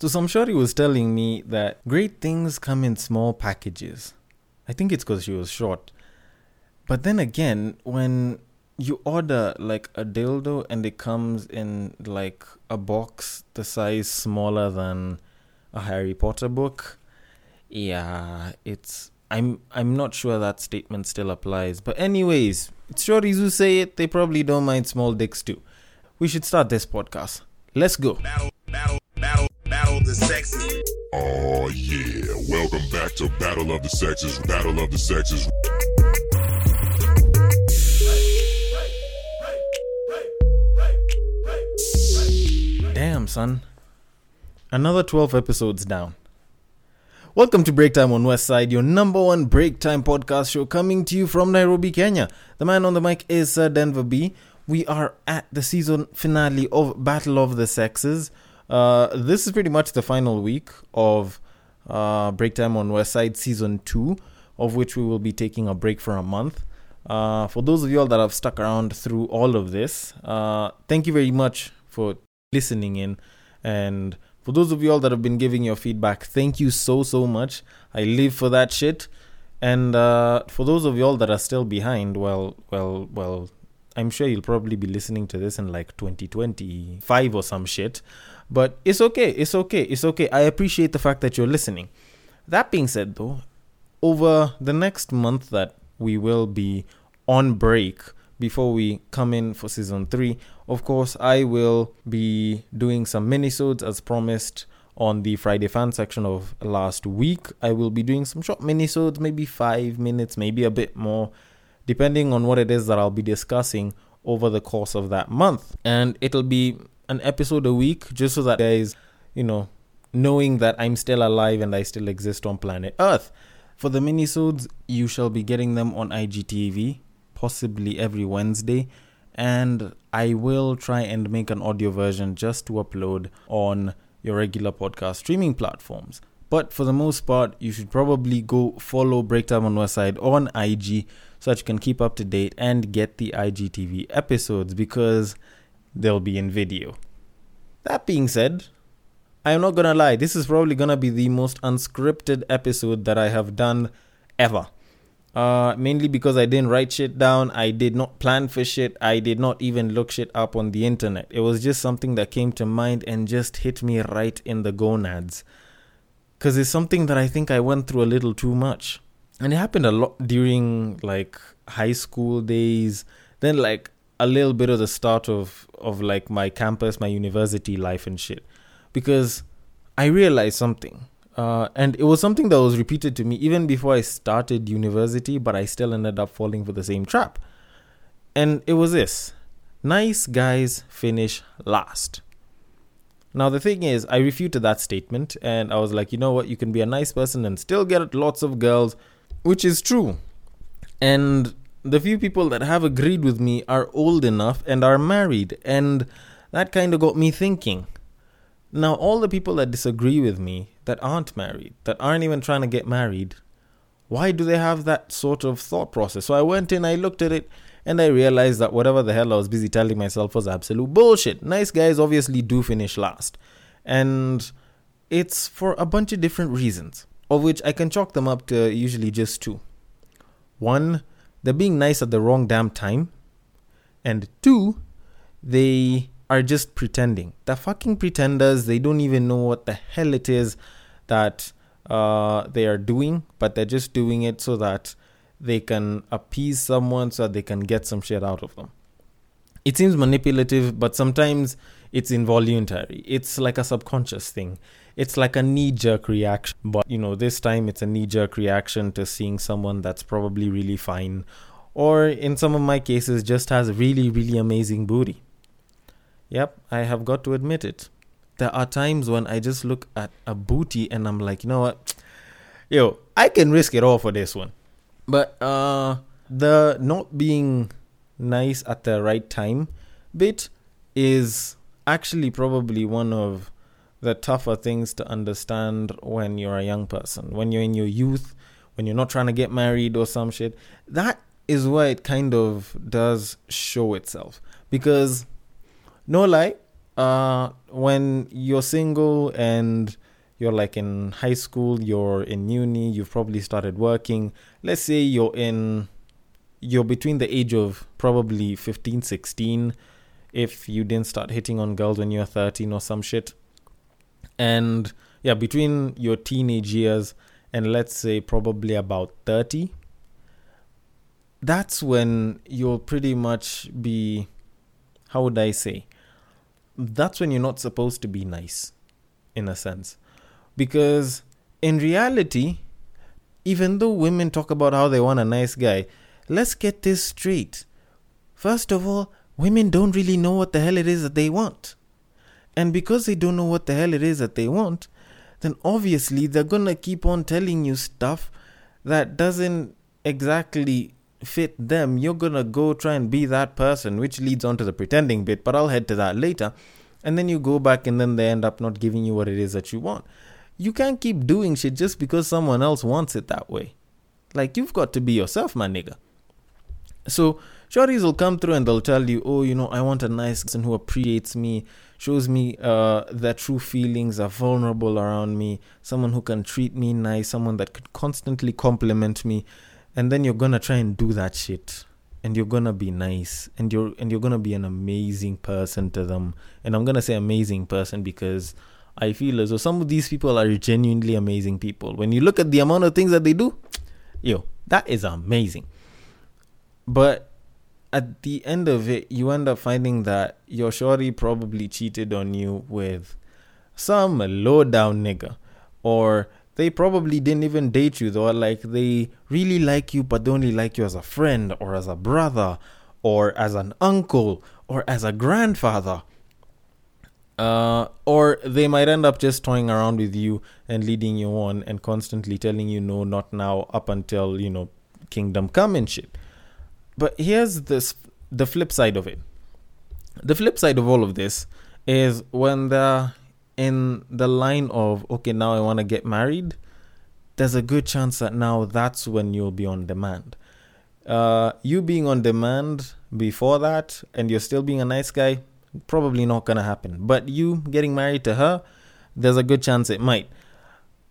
So some shorty was telling me that great things come in small packages. I think it's because she was short. But then again, when you order like a dildo and it comes in like a box the size smaller than a Harry Potter book, yeah, it's I'm I'm not sure that statement still applies. But anyways, it's shorties who say it, they probably don't mind small dicks too. We should start this podcast. Let's go. Battle, battle, battle, the sexes. Oh yeah, welcome back to Battle of the Sexes, Battle of the Sexes. Damn, son. Another 12 episodes down. Welcome to Break Time on West Side, your number one break time podcast show coming to you from Nairobi, Kenya. The man on the mic is Sir Denver B. We are at the season finale of Battle of the Sexes. Uh, this is pretty much the final week of uh, Break Time on West Side season 2, of which we will be taking a break for a month. Uh, for those of you all that have stuck around through all of this, uh, thank you very much for listening in. And for those of you all that have been giving your feedback, thank you so, so much. I live for that shit. And uh, for those of you all that are still behind, well, well, well, I'm sure you'll probably be listening to this in like 2025 or some shit. But it's okay. It's okay. It's okay. I appreciate the fact that you're listening. That being said, though, over the next month that we will be on break before we come in for season 3 of course i will be doing some minisodes as promised on the friday fan section of last week i will be doing some short minisodes maybe 5 minutes maybe a bit more depending on what it is that i'll be discussing over the course of that month and it'll be an episode a week just so that guys you know knowing that i'm still alive and i still exist on planet earth for the minisodes, you shall be getting them on IGTV, possibly every Wednesday, and I will try and make an audio version just to upload on your regular podcast streaming platforms. But for the most part, you should probably go follow Breaktime on Westside on IG so that you can keep up to date and get the IGTV episodes because they'll be in video. That being said, I am not gonna lie, this is probably gonna be the most unscripted episode that I have done ever. Uh, mainly because I didn't write shit down, I did not plan for shit, I did not even look shit up on the internet. It was just something that came to mind and just hit me right in the gonads. Because it's something that I think I went through a little too much. And it happened a lot during like high school days, then like a little bit of the start of, of like my campus, my university life and shit because I realized something. Uh, and it was something that was repeated to me even before I started university, but I still ended up falling for the same trap. And it was this nice guys finish last. Now, the thing is, I refuted that statement and I was like, you know what, you can be a nice person and still get lots of girls, which is true. And the few people that have agreed with me are old enough and are married. And that kind of got me thinking now, all the people that disagree with me, that aren't married, that aren't even trying to get married, why do they have that sort of thought process? So I went in, I looked at it, and I realized that whatever the hell I was busy telling myself was absolute bullshit. Nice guys obviously do finish last. And it's for a bunch of different reasons, of which I can chalk them up to usually just two. One, they're being nice at the wrong damn time. And two, they are just pretending. They're fucking pretenders. They don't even know what the hell it is that uh, they are doing, but they're just doing it so that they can appease someone so that they can get some shit out of them. It seems manipulative, but sometimes it's involuntary. It's like a subconscious thing. It's like a knee jerk reaction. But, you know, this time it's a knee jerk reaction to seeing someone that's probably really fine, or in some of my cases, just has really, really amazing booty. Yep, I have got to admit it. There are times when I just look at a booty and I'm like, you know what? Yo, I can risk it all for this one. But uh the not being nice at the right time bit is actually probably one of the tougher things to understand when you're a young person. When you're in your youth, when you're not trying to get married or some shit. That is where it kind of does show itself. Because no lie, uh, when you're single and you're like in high school, you're in uni, you've probably started working. Let's say you're in, you're between the age of probably 15, 16, if you didn't start hitting on girls when you were 13 or some shit. And yeah, between your teenage years and let's say probably about 30, that's when you'll pretty much be, how would I say? That's when you're not supposed to be nice, in a sense. Because in reality, even though women talk about how they want a nice guy, let's get this straight. First of all, women don't really know what the hell it is that they want. And because they don't know what the hell it is that they want, then obviously they're gonna keep on telling you stuff that doesn't exactly fit them. You're gonna go try and be that person, which leads on to the pretending bit, but I'll head to that later. And then you go back and then they end up not giving you what it is that you want. You can't keep doing shit just because someone else wants it that way. Like you've got to be yourself, my nigga. So shorties will come through and they'll tell you, oh, you know, I want a nice person who appreciates me, shows me uh, their true feelings, are vulnerable around me, someone who can treat me nice, someone that could constantly compliment me, and then you're gonna try and do that shit, and you're gonna be nice, and you're and you're gonna be an amazing person to them, and I'm gonna say amazing person because. I feel as though some of these people are genuinely amazing people. When you look at the amount of things that they do, yo, that is amazing. But at the end of it, you end up finding that your shorty probably cheated on you with some low down nigga. Or they probably didn't even date you, though. Like they really like you, but they only like you as a friend, or as a brother, or as an uncle, or as a grandfather. Uh, or they might end up just toying around with you and leading you on and constantly telling you no, not now, up until, you know, kingdom come and shit. But here's this the flip side of it. The flip side of all of this is when they're in the line of okay, now I want to get married. There's a good chance that now that's when you'll be on demand. Uh, you being on demand before that, and you're still being a nice guy, probably not gonna happen. But you getting married to her, there's a good chance it might.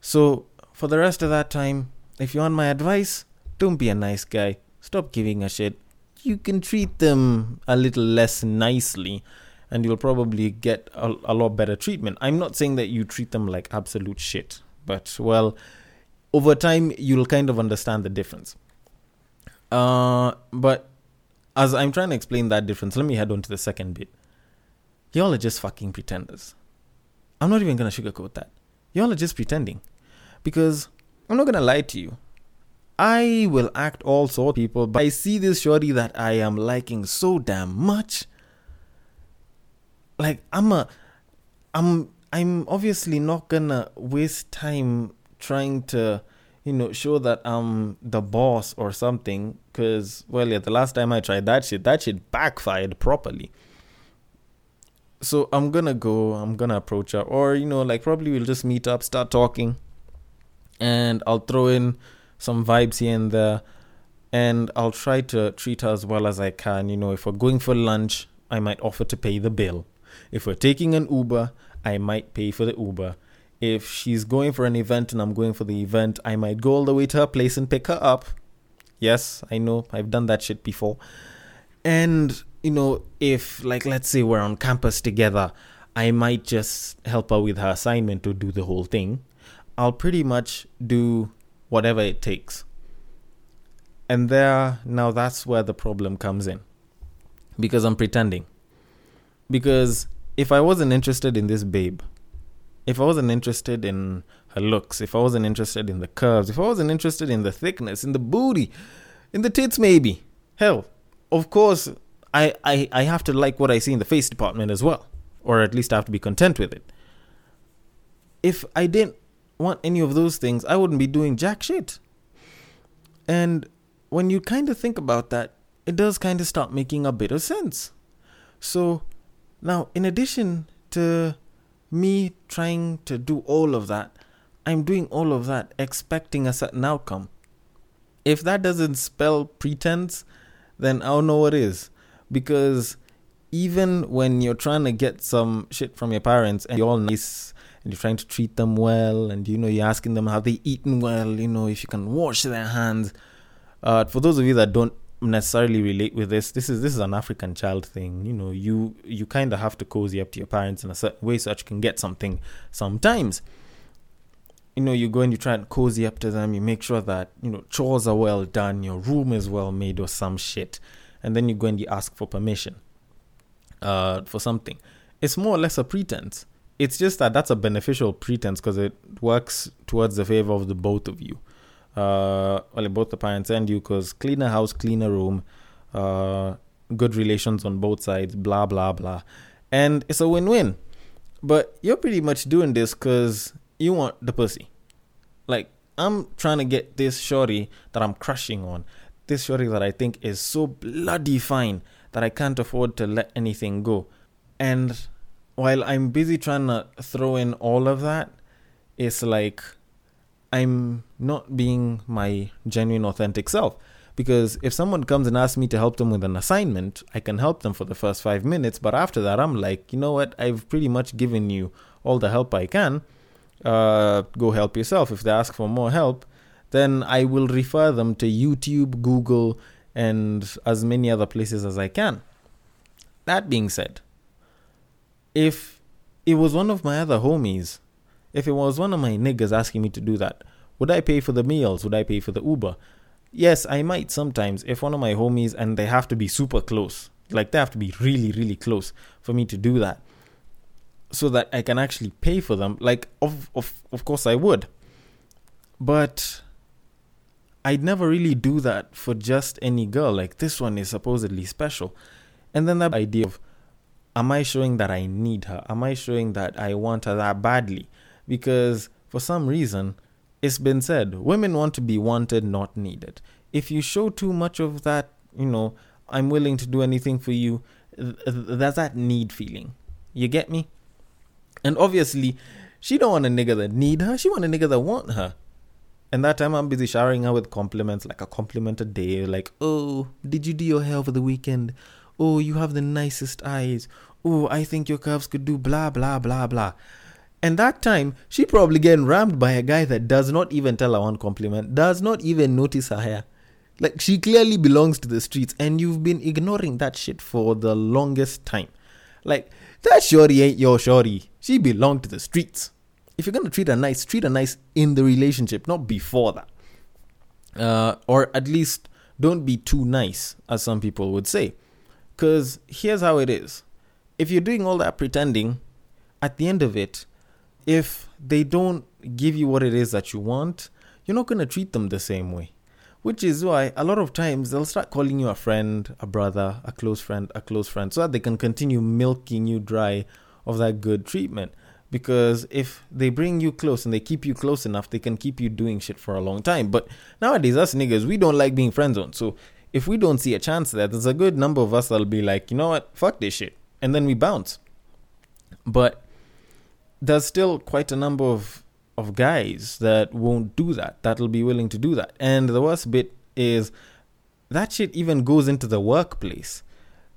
So for the rest of that time, if you want my advice, don't be a nice guy. Stop giving a shit. You can treat them a little less nicely and you'll probably get a, a lot better treatment. I'm not saying that you treat them like absolute shit, but well, over time you'll kind of understand the difference. Uh, but as I'm trying to explain that difference, let me head on to the second bit. Y'all are just fucking pretenders. I'm not even gonna sugarcoat that. Y'all are just pretending. Because I'm not gonna lie to you. I will act all sort people, but I see this shorty that I am liking so damn much. Like I'm a I'm I'm obviously not gonna waste time trying to you know show that I'm the boss or something because well yeah the last time I tried that shit that shit backfired properly so I'm gonna go, I'm gonna approach her, or you know, like probably we'll just meet up, start talking, and I'll throw in some vibes here and there, and I'll try to treat her as well as I can. You know, if we're going for lunch, I might offer to pay the bill. If we're taking an Uber, I might pay for the Uber. If she's going for an event and I'm going for the event, I might go all the way to her place and pick her up. Yes, I know, I've done that shit before. And you know, if like let's say we're on campus together, I might just help her with her assignment to do the whole thing. I'll pretty much do whatever it takes. And there now that's where the problem comes in. Because I'm pretending. Because if I wasn't interested in this babe, if I wasn't interested in her looks, if I wasn't interested in the curves, if I wasn't interested in the thickness, in the booty, in the tits maybe, hell, of course I, I, I have to like what I see in the face department as well, or at least I have to be content with it. If I didn't want any of those things, I wouldn't be doing jack shit. And when you kind of think about that, it does kind of start making a bit of sense. So now, in addition to me trying to do all of that, I'm doing all of that expecting a certain outcome. If that doesn't spell pretense, then I don't know what is because even when you're trying to get some shit from your parents and you're all nice and you're trying to treat them well and you know you're asking them have they eaten well you know if you can wash their hands. Uh, for those of you that don't necessarily relate with this this is this is an african child thing you know you you kind of have to cozy up to your parents in a certain way so that you can get something sometimes. You know you go and you try and cozy up to them you make sure that you know chores are well done your room is well made or some shit and then you go and you ask for permission uh, for something. It's more or less a pretense it's just that that's a beneficial pretense because it works towards the favor of the both of you uh, well, both the parents and you, because cleaner house, cleaner room, uh, good relations on both sides, blah blah blah, and it's a win-win. But you're pretty much doing this because you want the pussy. Like I'm trying to get this shorty that I'm crushing on, this shorty that I think is so bloody fine that I can't afford to let anything go, and while I'm busy trying to throw in all of that, it's like I'm not being my genuine, authentic self. Because if someone comes and asks me to help them with an assignment, I can help them for the first five minutes. But after that, I'm like, you know what? I've pretty much given you all the help I can. Uh, go help yourself. If they ask for more help, then I will refer them to YouTube, Google, and as many other places as I can. That being said, if it was one of my other homies if it was one of my niggas asking me to do that, would I pay for the meals? Would I pay for the Uber? Yes, I might sometimes if one of my homies and they have to be super close. Like they have to be really, really close for me to do that. So that I can actually pay for them. Like of of of course I would. But I'd never really do that for just any girl. Like this one is supposedly special. And then that idea of am I showing that I need her? Am I showing that I want her that badly? because for some reason it's been said women want to be wanted, not needed. If you show too much of that, you know, I'm willing to do anything for you, there's that need feeling. You get me? And obviously, she don't want a nigga that need her. She want a nigga that want her. And that time I'm busy showering her with compliments, like a compliment a day, like, oh, did you do your hair over the weekend? Oh, you have the nicest eyes. Oh, I think your curves could do blah blah blah blah. And that time, she probably getting rammed by a guy that does not even tell her one compliment, does not even notice her hair. Like she clearly belongs to the streets, and you've been ignoring that shit for the longest time. Like that shorty ain't your shorty. She belonged to the streets. If you're gonna treat her nice, treat her nice in the relationship, not before that. Uh, or at least don't be too nice, as some people would say. Cause here's how it is: if you're doing all that pretending, at the end of it, if they don't give you what it is that you want, you're not going to treat them the same way. Which is why a lot of times they'll start calling you a friend, a brother, a close friend, a close friend, so that they can continue milking you dry of that good treatment. Because if they bring you close and they keep you close enough, they can keep you doing shit for a long time. But nowadays, us niggas, we don't like being friends on. So if we don't see a chance there, there's a good number of us that'll be like, you know what, fuck this shit. And then we bounce. But there's still quite a number of of guys that won't do that, that'll be willing to do that. And the worst bit is that shit even goes into the workplace.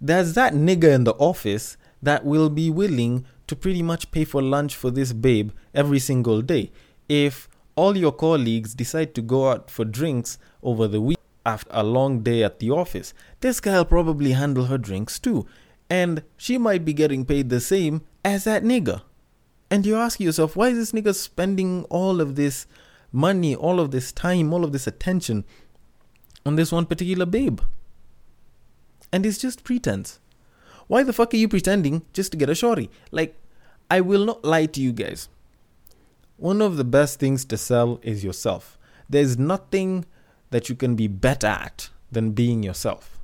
There's that nigga in the office that will be willing to pretty much pay for lunch for this babe every single day. If all your colleagues decide to go out for drinks over the week after a long day at the office, this guy'll probably handle her drinks too. And she might be getting paid the same as that nigga. And you ask yourself, why is this nigga spending all of this money, all of this time, all of this attention on this one particular babe? And it's just pretense. Why the fuck are you pretending just to get a shorty? Like, I will not lie to you guys. One of the best things to sell is yourself. There's nothing that you can be better at than being yourself.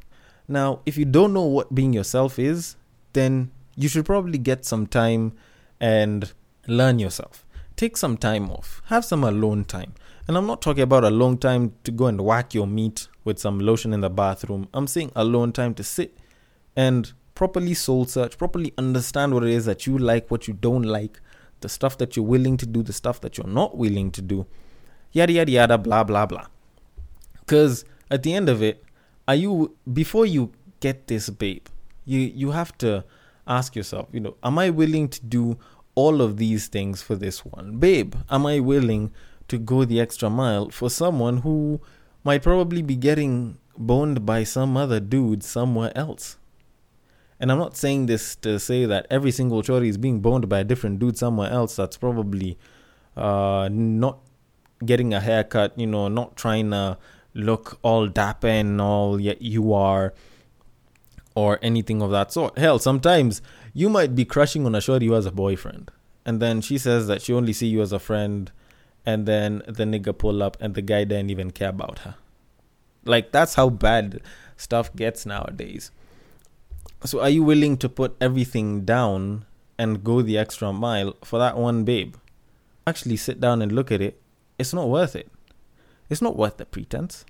Now, if you don't know what being yourself is, then you should probably get some time and learn yourself. Take some time off. Have some alone time. And I'm not talking about a long time to go and whack your meat with some lotion in the bathroom. I'm saying alone time to sit and properly soul search, properly understand what it is that you like, what you don't like, the stuff that you're willing to do, the stuff that you're not willing to do, yada yada yada, blah blah blah. Because at the end of it, are you before you get this babe, you you have to ask yourself, you know, am I willing to do all of these things for this one babe? Am I willing to go the extra mile for someone who might probably be getting boned by some other dude somewhere else? And I'm not saying this to say that every single chori is being boned by a different dude somewhere else that's probably uh, not getting a haircut, you know, not trying to look all dapper and all yet you are or anything of that sort. Hell, sometimes you might be crushing on a shorty has a boyfriend, and then she says that she only see you as a friend, and then the nigga pull up and the guy didn't even care about her. Like that's how bad stuff gets nowadays. So are you willing to put everything down and go the extra mile for that one babe? Actually sit down and look at it. It's not worth it. It's not worth the pretense.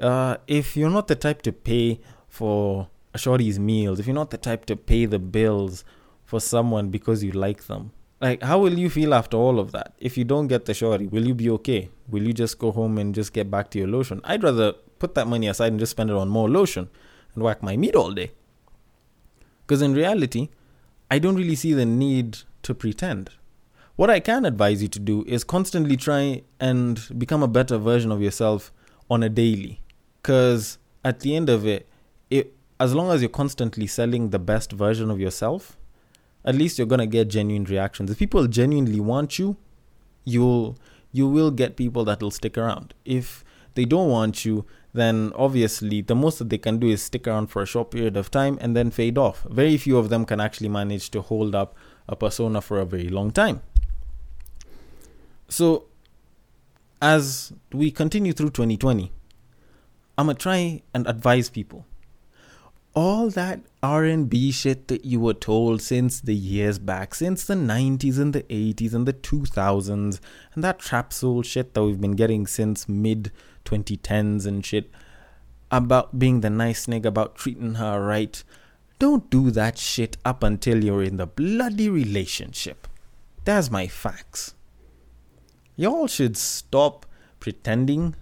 Uh, if you're not the type to pay for a shorty's meals, if you're not the type to pay the bills for someone because you like them, like how will you feel after all of that? If you don't get the shorty, will you be okay? Will you just go home and just get back to your lotion? I'd rather put that money aside and just spend it on more lotion and whack my meat all day. Because in reality, I don't really see the need to pretend. What I can advise you to do is constantly try and become a better version of yourself on a daily. Because at the end of it, it, as long as you're constantly selling the best version of yourself, at least you're gonna get genuine reactions. If people genuinely want you, you'll you will get people that'll stick around. If they don't want you, then obviously the most that they can do is stick around for a short period of time and then fade off. Very few of them can actually manage to hold up a persona for a very long time. So, as we continue through 2020, I'm gonna try and advise people. All that R&B shit that you were told since the years back, since the 90s and the 80s and the 2000s, and that trap soul shit that we've been getting since mid 2010s and shit about being the nice nigga, about treating her right. Don't do that shit up until you're in the bloody relationship. That's my facts. Y'all should stop pretending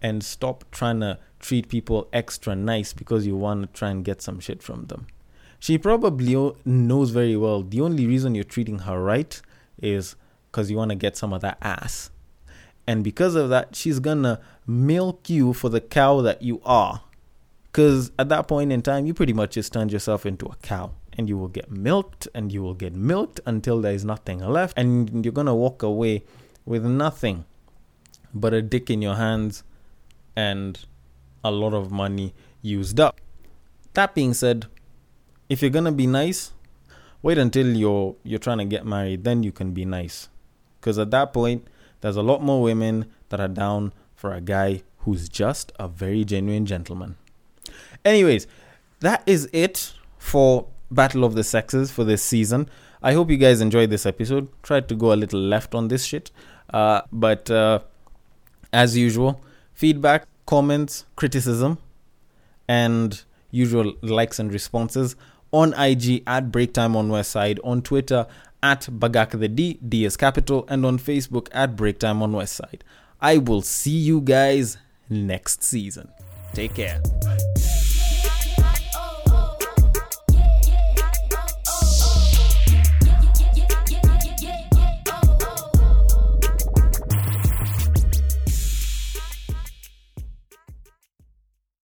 and stop trying to treat people extra nice because you want to try and get some shit from them. She probably knows very well the only reason you're treating her right is because you want to get some of that ass. And because of that, she's gonna milk you for the cow that you are. Because at that point in time, you pretty much just turned yourself into a cow. And you will get milked and you will get milked until there is nothing left. And you're gonna walk away with nothing but a dick in your hands and a lot of money used up. That being said, if you're gonna be nice, wait until you're you're trying to get married, then you can be nice. Because at that point, there's a lot more women that are down for a guy who's just a very genuine gentleman. Anyways, that is it for Battle of the Sexes for this season. I hope you guys enjoyed this episode. Tried to go a little left on this shit. Uh, but uh, as usual, feedback, comments, criticism, and usual likes and responses on IG at Breaktime on Westside, on Twitter at Bagak the D, D is capital, and on Facebook at Breaktime on Westside. I will see you guys next season. Take care.